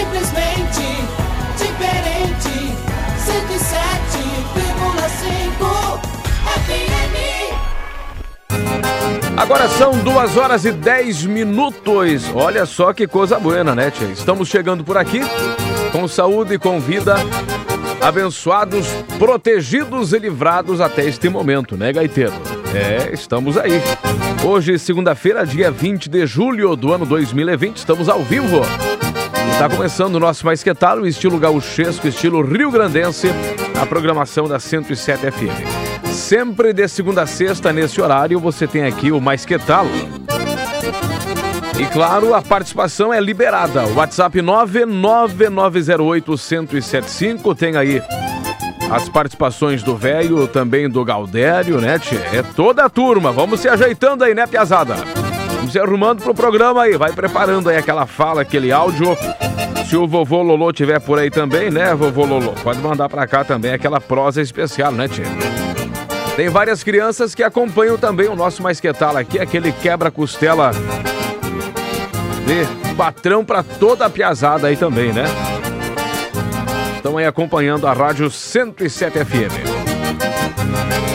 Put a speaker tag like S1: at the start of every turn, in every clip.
S1: Simplesmente diferente. 107,5 FM.
S2: Agora são duas horas e 10 minutos. Olha só que coisa boa, né, tia? Estamos chegando por aqui com saúde e com vida, abençoados, protegidos e livrados até este momento, né, Gaiteiro? É, estamos aí. Hoje, segunda-feira, dia 20 de julho do ano 2020, estamos ao vivo. Está começando o nosso Mais Que Tal, o estilo gauchesco, estilo rio-grandense, a programação da 107 FM. Sempre de segunda a sexta, nesse horário, você tem aqui o Mais Que Tal. E claro, a participação é liberada. WhatsApp 99908-1075 tem aí as participações do velho, também do Galdério, né, tchê? É toda a turma. Vamos se ajeitando aí, né, piazada? Vamos se arrumando pro programa aí. Vai preparando aí aquela fala, aquele áudio. Se o vovô Lolô tiver por aí também, né, vovô Lolô? Pode mandar pra cá também aquela prosa especial, né, tchê? Tem várias crianças que acompanham também o nosso Mais Que Tal aqui, aquele quebra-costela de patrão pra toda a piazada aí também, né? Estão aí acompanhando a Rádio 107 FM.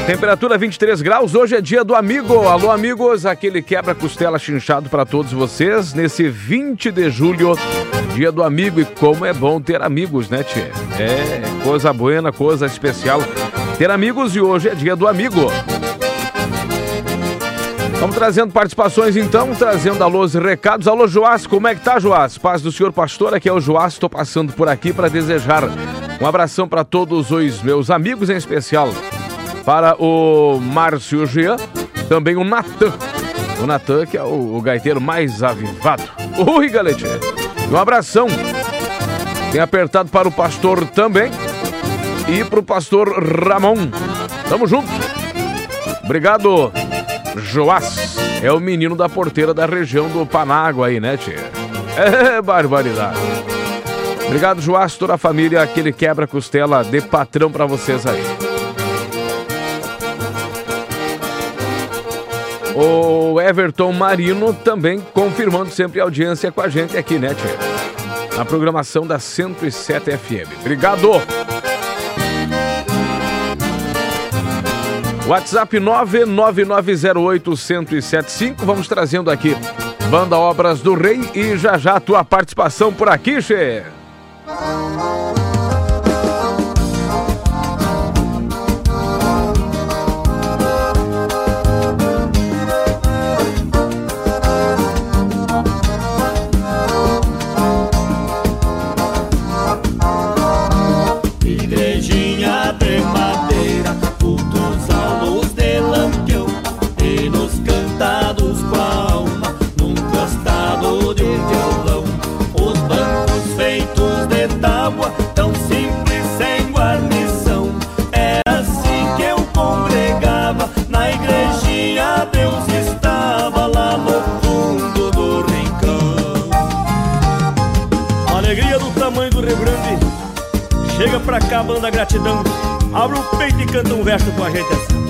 S2: Temperatura 23 graus, hoje é dia do amigo. Alô, amigos, aquele quebra-costela chinchado para todos vocês nesse 20 de julho, dia do amigo. E como é bom ter amigos, né, Tchê? É, coisa buena, coisa especial ter amigos e hoje é dia do amigo. Vamos trazendo participações então, trazendo alôs e recados. Alô, Joás, como é que tá, Joás? Paz do senhor pastor, aqui é o Joás, estou passando por aqui para desejar um abração para todos os meus amigos, em especial para o Márcio Jean, também o Natan. O Natan, que é o, o gaiteiro mais avivado. Ui, galete! Um abração. Tem apertado para o pastor também e para o pastor Ramon. Tamo junto. Obrigado, Joás. É o menino da porteira da região do Panágua aí, né, tia? É barbaridade. Obrigado, Joás, toda a família, aquele quebra-costela de patrão para vocês aí. O Everton Marino também confirmando sempre audiência com a gente aqui, né, tia? Na programação da 107 FM. Obrigado! WhatsApp 99908-1075. Vamos trazendo aqui Banda Obras do Rei e já já a tua participação por aqui, Che.
S3: Banda gratidão. Abre o peito e canta um verso com a gente assim.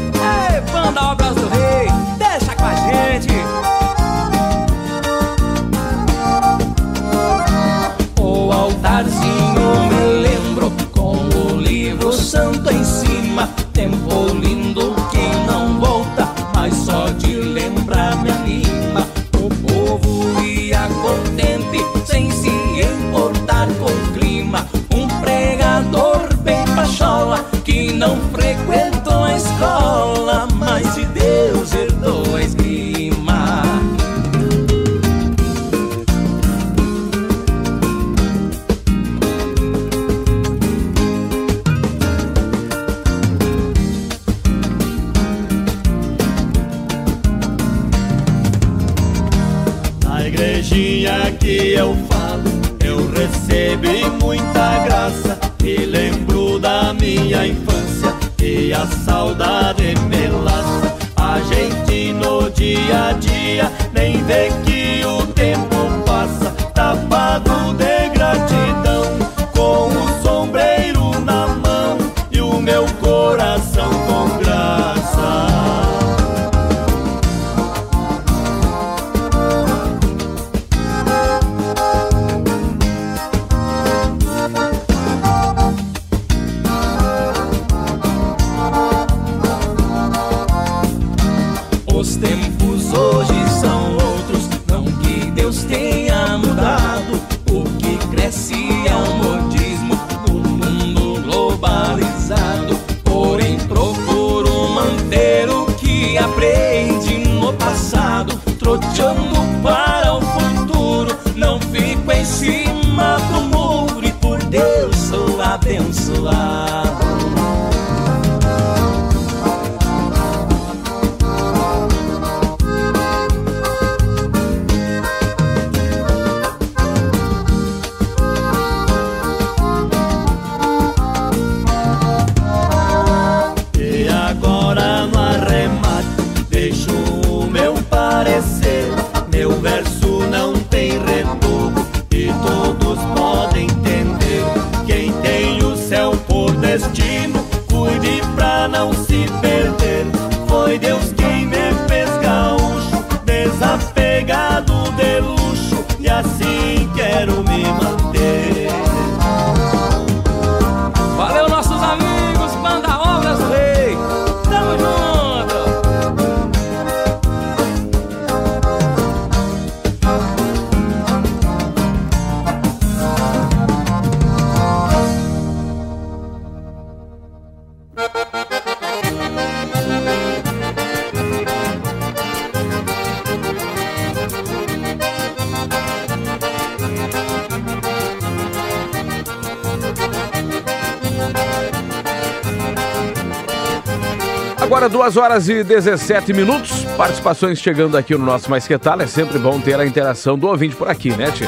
S3: Igrejinha que eu falo, eu recebi muita graça e lembro da minha infância e a saudade me laça. A gente no dia a dia nem vê que o tempo passa, tapado
S2: 2 horas e 17 minutos. Participações chegando aqui no nosso Mais Que Tal. É sempre bom ter a interação do ouvinte por aqui, né, Tchê?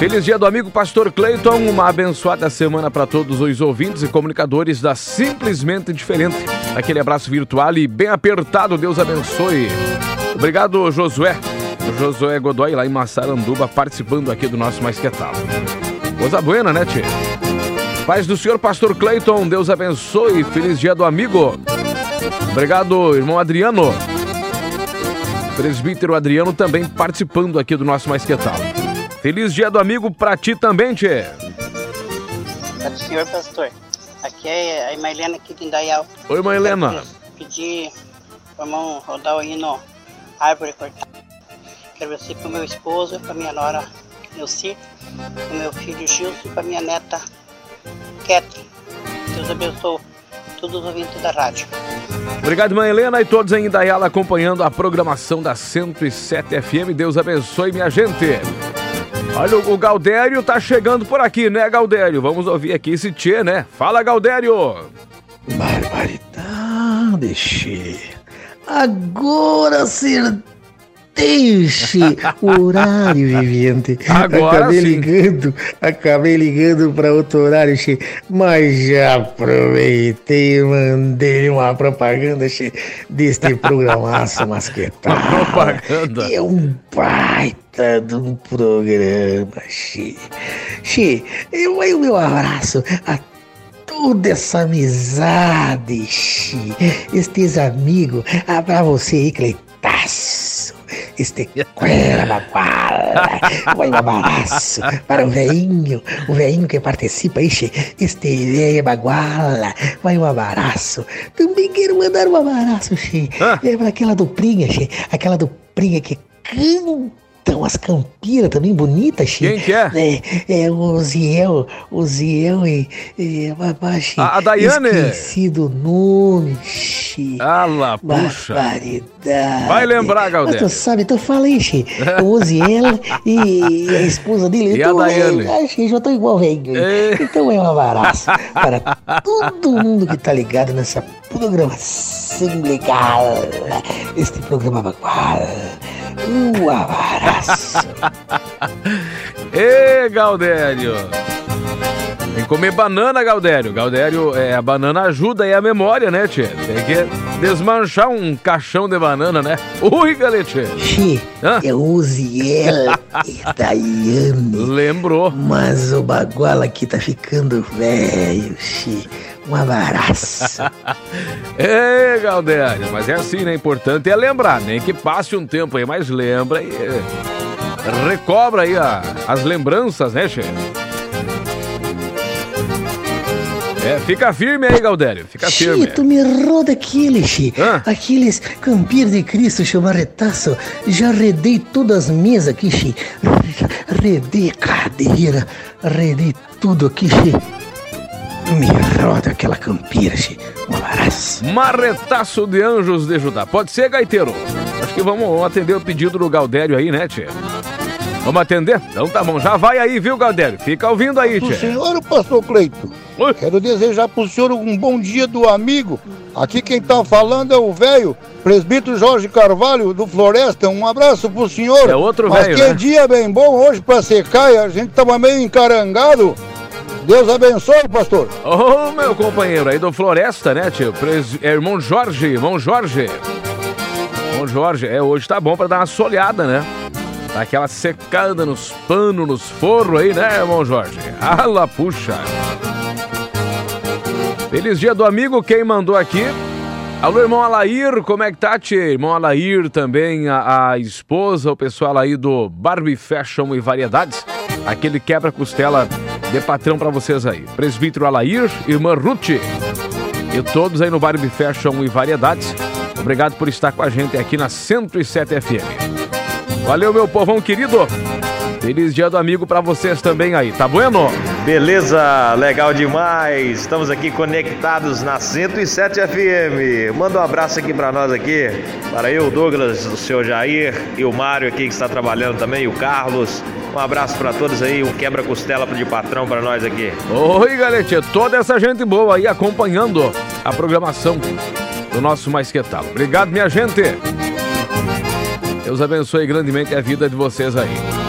S2: Feliz dia do amigo Pastor Cleiton. Uma abençoada semana para todos os ouvintes e comunicadores da Simplesmente Diferente. Aquele abraço virtual e bem apertado. Deus abençoe. Obrigado, Josué. Josué Godoy lá em Massaranduba participando aqui do nosso Mais Que Tal. Coisa buena, né, Tchê? Paz do Senhor Pastor Cleiton, Deus abençoe. Feliz dia do amigo. Obrigado, irmão Adriano. Presbítero Adriano também participando aqui do nosso Mais Que Tal. Feliz dia do amigo pra ti também, Tchê.
S4: Paz do senhor pastor. Aqui é a irmã Helena aqui de Indaial.
S2: Oi, irmã Helena.
S4: Pedir pro irmão rodar o hino Árvore Cortada. Quero ver pro meu esposo, pra minha nora Nelci, pro meu filho Gilson e pra minha neta Ketty. Deus abençoe todos os ouvintes da rádio.
S2: Obrigado, irmã Helena e todos em Indaiala acompanhando a programação da 107 FM. Deus abençoe, minha gente. Olha, o Galdério tá chegando por aqui, né, Galdério? Vamos ouvir aqui esse tchê, né? Fala, Galdério!
S5: Barbaridade, che. Agora acertei, che. O horário, vivente.
S2: Agora
S5: acabei
S2: sim.
S5: ligando, acabei ligando para outro horário, che. Mas já aproveitei e mandei uma propaganda, che, deste programaço, mas que tal?
S2: propaganda.
S5: É um baita de um programa, che. Che, eu vai o meu abraço a toda essa amizade, Xi, estes amigos, ah, pra você aí, este Cuela Baguala, vai um abraço para o veinho, o veinho que participa. Xi, este velho Baguala, vai um abraço, também quero mandar um abraço, Xi,
S2: Ah.
S5: é para aquela duplinha, Xi, aquela duplinha que canta umas campiras também bonitas, Xi.
S2: Quem que é?
S5: É, é o Ziel, o Ziel e, e Babaxi.
S2: A- a Daiane.
S5: Esqueci do nome, xi.
S2: Ala, puxa.
S5: Barbaridade.
S2: Vai lembrar, Galdério.
S5: Mas tu sabe, tu fala aí, xi. O Ziel e a esposa dele.
S2: E a
S5: então,
S2: Daiane?
S5: é, Xi, já tô igual velho.
S2: É.
S5: Então é um abraço para todo mundo que tá ligado nessa programação legal. Este programa bagual. Um abraço.
S2: Ê, Galdério! Tem que comer banana, Galdério. Galdério, é, a banana ajuda aí a memória, né, tchê? Tem que desmanchar um caixão de banana, né? Ui, galete!
S5: Xi, é o Uziel e Daiane.
S2: Lembrou.
S5: Mas o baguala aqui tá ficando velho, Xi. Um abraço.
S2: Ê, Galdério, mas é assim, né? Importante é lembrar, nem que passe um tempo aí, mas lembra e recobra aí a- as lembranças, né, Che? É, fica firme aí, Galdério, fica firme.
S5: Tu me roda aquele, Xi.
S2: Hã?
S5: Aqueles campiros de Cristo, chamarretaço. Já redei todas as mesas aqui, Xi. Redei cadeira, redei tudo aqui, Xi. Me roda aquela campira, Xi. Um.
S2: Marretaço de Anjos de Judá. Pode ser, Gaiteiro? Acho que vamos atender o pedido do Galdério aí, né, Tchê? Vamos atender? Então tá bom, já vai aí, viu, Galdério? Fica ouvindo aí, Tchê.
S6: senhor, pastor Cleito.
S2: Oi.
S6: Quero desejar pro senhor um bom dia do amigo. Aqui quem tá falando é o velho presbítero Jorge Carvalho do Floresta. Um abraço pro senhor.
S2: É outro
S6: Mas
S2: velho,
S6: que
S2: né?
S6: dia bem bom hoje pra secar. e A gente tava meio encarangado. Deus abençoe, pastor.
S2: Ô, meu companheiro aí do Floresta, né, tio? Pres... É, irmão Jorge, irmão Jorge. Irmão Jorge, é, hoje tá bom pra dar uma soleada, né? Dá aquela secada nos panos, nos forros aí, né, irmão Jorge? Ala, puxa. Feliz dia do amigo, quem mandou aqui? Alô, irmão Alair, como é que tá, tio? Irmão Alair também, a, a esposa, o pessoal aí do Barbie Fashion e Variedades. aquele quebra-costela de patrão para vocês aí. Presbítero Alair, irmã Ruth e todos aí no Bar Fashion e Variedades. Obrigado por estar com a gente aqui na 107 FM. Valeu, meu povão querido. Feliz dia do amigo para vocês também aí, tá bueno?
S7: Beleza, legal demais. Estamos aqui conectados na 107 FM. Manda um abraço aqui para nós aqui, para eu, Douglas, o senhor Jair e o Mário aqui que está trabalhando também, o Carlos. Um abraço para todos aí, um quebra-costela de patrão para nós aqui.
S2: Oi, galera, toda essa gente boa aí acompanhando a programação do nosso Mais Que Tal. Obrigado, minha gente. Deus abençoe grandemente a vida de vocês aí.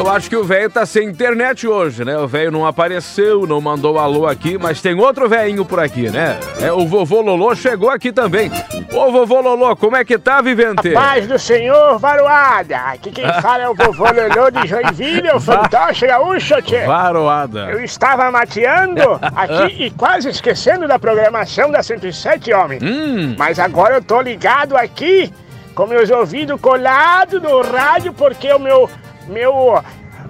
S2: Eu acho que o velho tá sem internet hoje, né? O velho não apareceu, não mandou alô aqui, mas tem outro velhinho por aqui, né? É, o vovô Lolô chegou aqui também. Ô vovô Lolô, como é que tá, Vivente?
S8: Paz do Senhor, Varoada. Aqui quem fala é o vovô Lolô de Joinville, o fantoche gaúcho, tchê.
S2: Varoada.
S8: Eu estava mateando aqui e quase esquecendo da programação da 107, homem.
S2: Hum.
S8: Mas agora eu tô ligado aqui com meus ouvidos colados no rádio porque o meu meu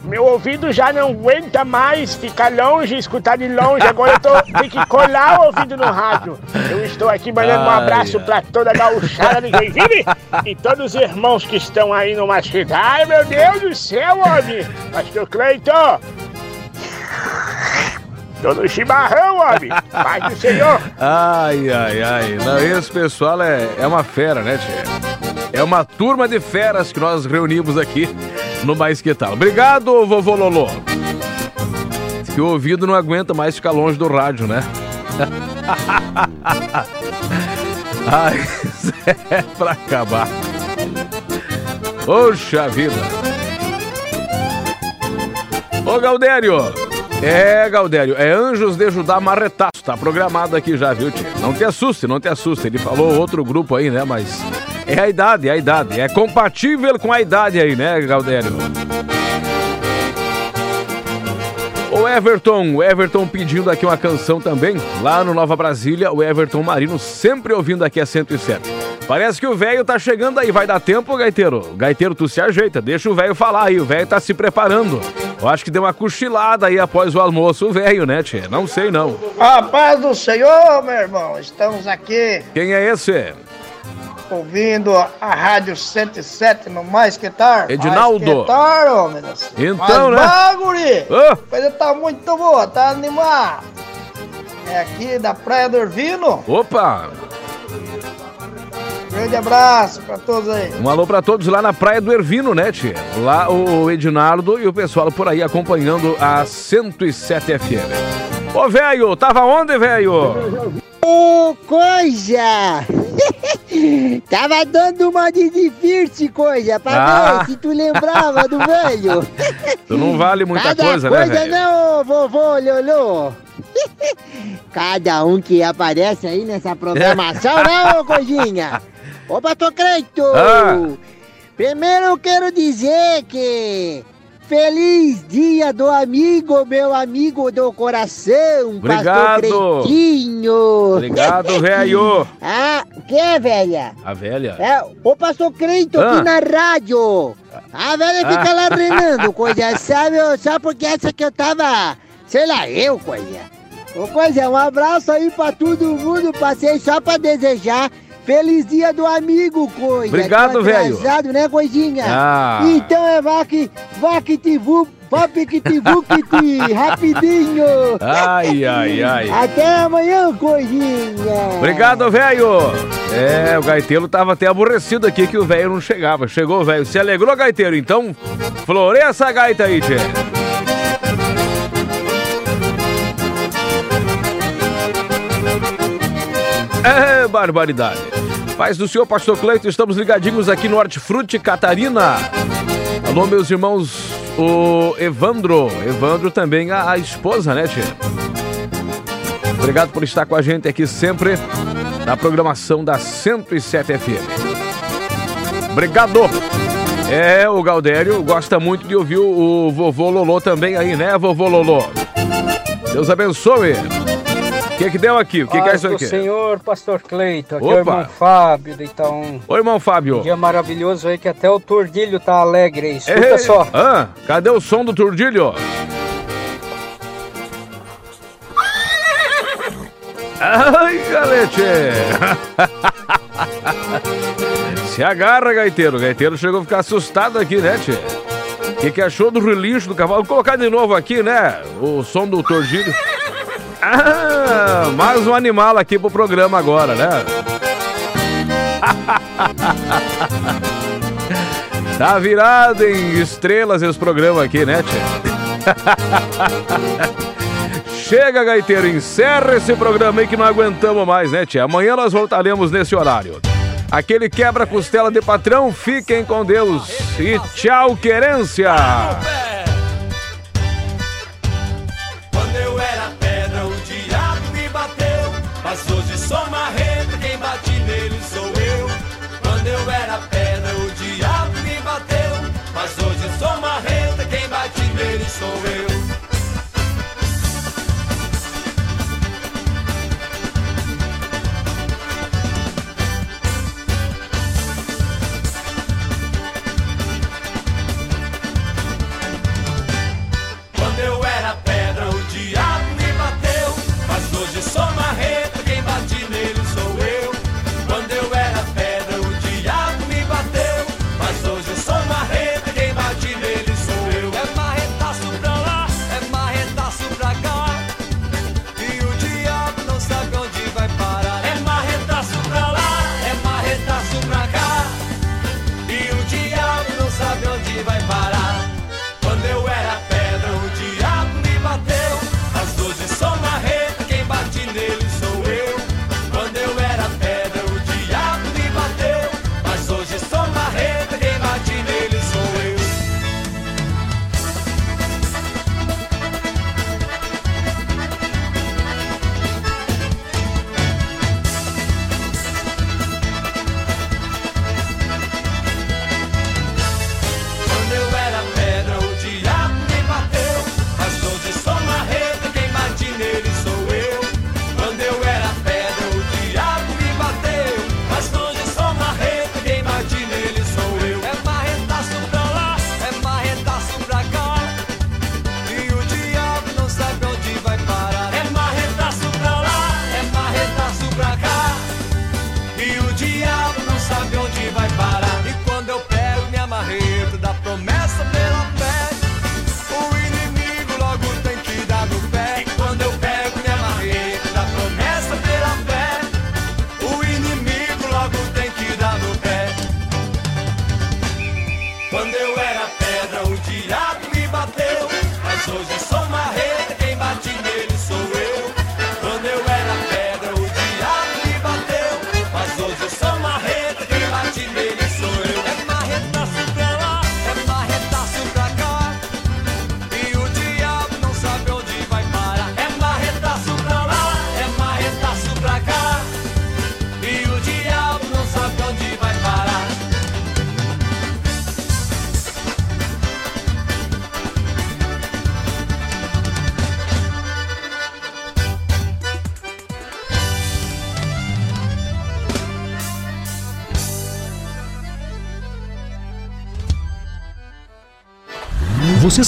S8: meu ouvido já não aguenta mais ficar longe, escutar de longe. Agora eu tô, tenho que colar o ouvido no rádio. Eu estou aqui mandando um abraço para toda a gauchada de Joinville e todos os irmãos que estão aí no Machida. Ai, meu Deus do céu, homem! Pastor Cleiton! Tô no chimarrão, homem! Paz do Senhor!
S2: Ai, ai, ai. Não, esse pessoal é, é uma fera, né, tia? É uma turma de feras que nós reunimos aqui no Mais Que Tal. Obrigado, vovô Lolô. Que o ouvido não aguenta mais ficar longe do rádio, né? Ai, é pra acabar. Poxa vida. Ô, Galdério. É, Galdério, é Anjos de Judá Marretaço. Tá programado aqui já, viu, tio? Não te assuste, não te assuste. Ele falou outro grupo aí, né? Mas é a idade, é a idade. É compatível com a idade aí, né, Galdério? O Everton, o Everton pedindo aqui uma canção também, lá no Nova Brasília, o Everton Marino sempre ouvindo aqui a 107. Parece que o velho tá chegando aí, vai dar tempo, Gaiteiro? Gaiteiro, tu se ajeita, deixa o velho falar aí, o velho tá se preparando. Eu acho que deu uma cochilada aí após o almoço, o velho, né, tchê? Não sei não.
S9: A paz do Senhor, meu irmão, estamos aqui
S2: Quem é esse?
S9: Ouvindo a Rádio 107 no Mais Que Tar.
S2: Edinaldo.
S9: Mais Que Tar, homem.
S2: Então,
S9: Mas,
S2: né?
S9: baguri,
S2: Ô,
S9: coisa tá muito boa, tá animado. É aqui da Praia do Ervino.
S2: opa!
S9: Grande abraço pra todos aí.
S2: Um alô pra todos lá na Praia do Ervino, né, tia? Lá o Edinardo e o pessoal por aí acompanhando a 107 FM. Ô, velho, tava onde, velho?
S10: Ô, coisa! Tava dando uma de divirte, coisa, pra
S2: Ah.
S10: ver se tu lembrava do velho.
S2: Tu não vale muita
S10: Cada
S2: coisa, né,
S10: coisa não, vovô Lolo. Cada um que aparece aí nessa programação, né, ô coisinha? Ô, Pastor Creito!
S2: Ah.
S10: Primeiro eu quero dizer que... Feliz dia do amigo, meu amigo do coração,
S2: Obrigado.
S10: Pastor Creitinho.
S2: Obrigado, velho.
S10: Ah, o que, velha?
S2: A velha?
S10: É, o pastor Creito
S2: Ah.
S10: aqui na rádio. A velha fica
S2: Ah.
S10: lá treinando, coisa, sabe? Só porque essa que eu tava, sei lá, eu, coisa. Ô, coisa, um abraço aí pra todo mundo. Passei só pra desejar feliz dia do amigo, coisa.
S2: Obrigado, velho.
S10: atrasado, né, coisinha?
S2: Ah.
S10: Então é vaque, vaquitivu, vapiquitivuquiti, rapidinho.
S2: Ai, ai, ai.
S10: Até amanhã, coisinha.
S2: Obrigado, velho. É, o gaiteiro tava até aborrecido aqui que o velho não chegava. Chegou, velho. Se alegrou, gaiteiro? Então, floresça a gaita aí, tchê. É barbaridade. Paz do senhor, pastor Cleito, estamos ligadinhos aqui no Hortifruti Catarina. Alô, meus irmãos, o Evandro. Evandro também, a, a esposa, né, tia? Obrigado por estar com a gente aqui sempre na programação da 107 FM. Obrigado! É, o Galdério gosta muito de ouvir o vovô Lolô também aí, né, vovô Lolô? Deus abençoe!
S11: Que que deu aqui? O que, que é isso aqui?
S12: senhor, pastor Cleito, aqui é
S11: Opa.
S12: o irmão Fábio do Itaú.
S11: Oi, irmão Fábio.
S12: Um dia maravilhoso aí que até o Tordilho tá alegre aí, escuta
S11: Ei,
S12: só.
S11: Ah, cadê o som do turdilho? Ai, galete! Se agarra, gaiteiro. O gaiteiro chegou a ficar assustado aqui, né, tchê? O que, que achou do relincho do cavalo? Vou colocar de novo aqui, né? O som do tordilho. Ah, mais um animal aqui pro programa agora, né? Tá virado em estrelas esse programa aqui, né, tia? Chega, gaiteiro, encerra esse programa aí que não aguentamos mais, né, tia? Amanhã nós voltaremos nesse horário. Aquele quebra-costela de patrão, fiquem com Deus e tchau, querência!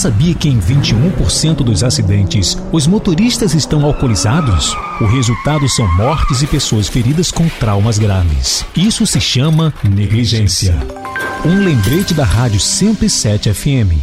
S13: Sabia que em 21% dos acidentes os motoristas estão alcoolizados? O resultado são mortes e pessoas feridas com traumas graves. Isso se chama negligência. Um lembrete da Rádio 107 FM.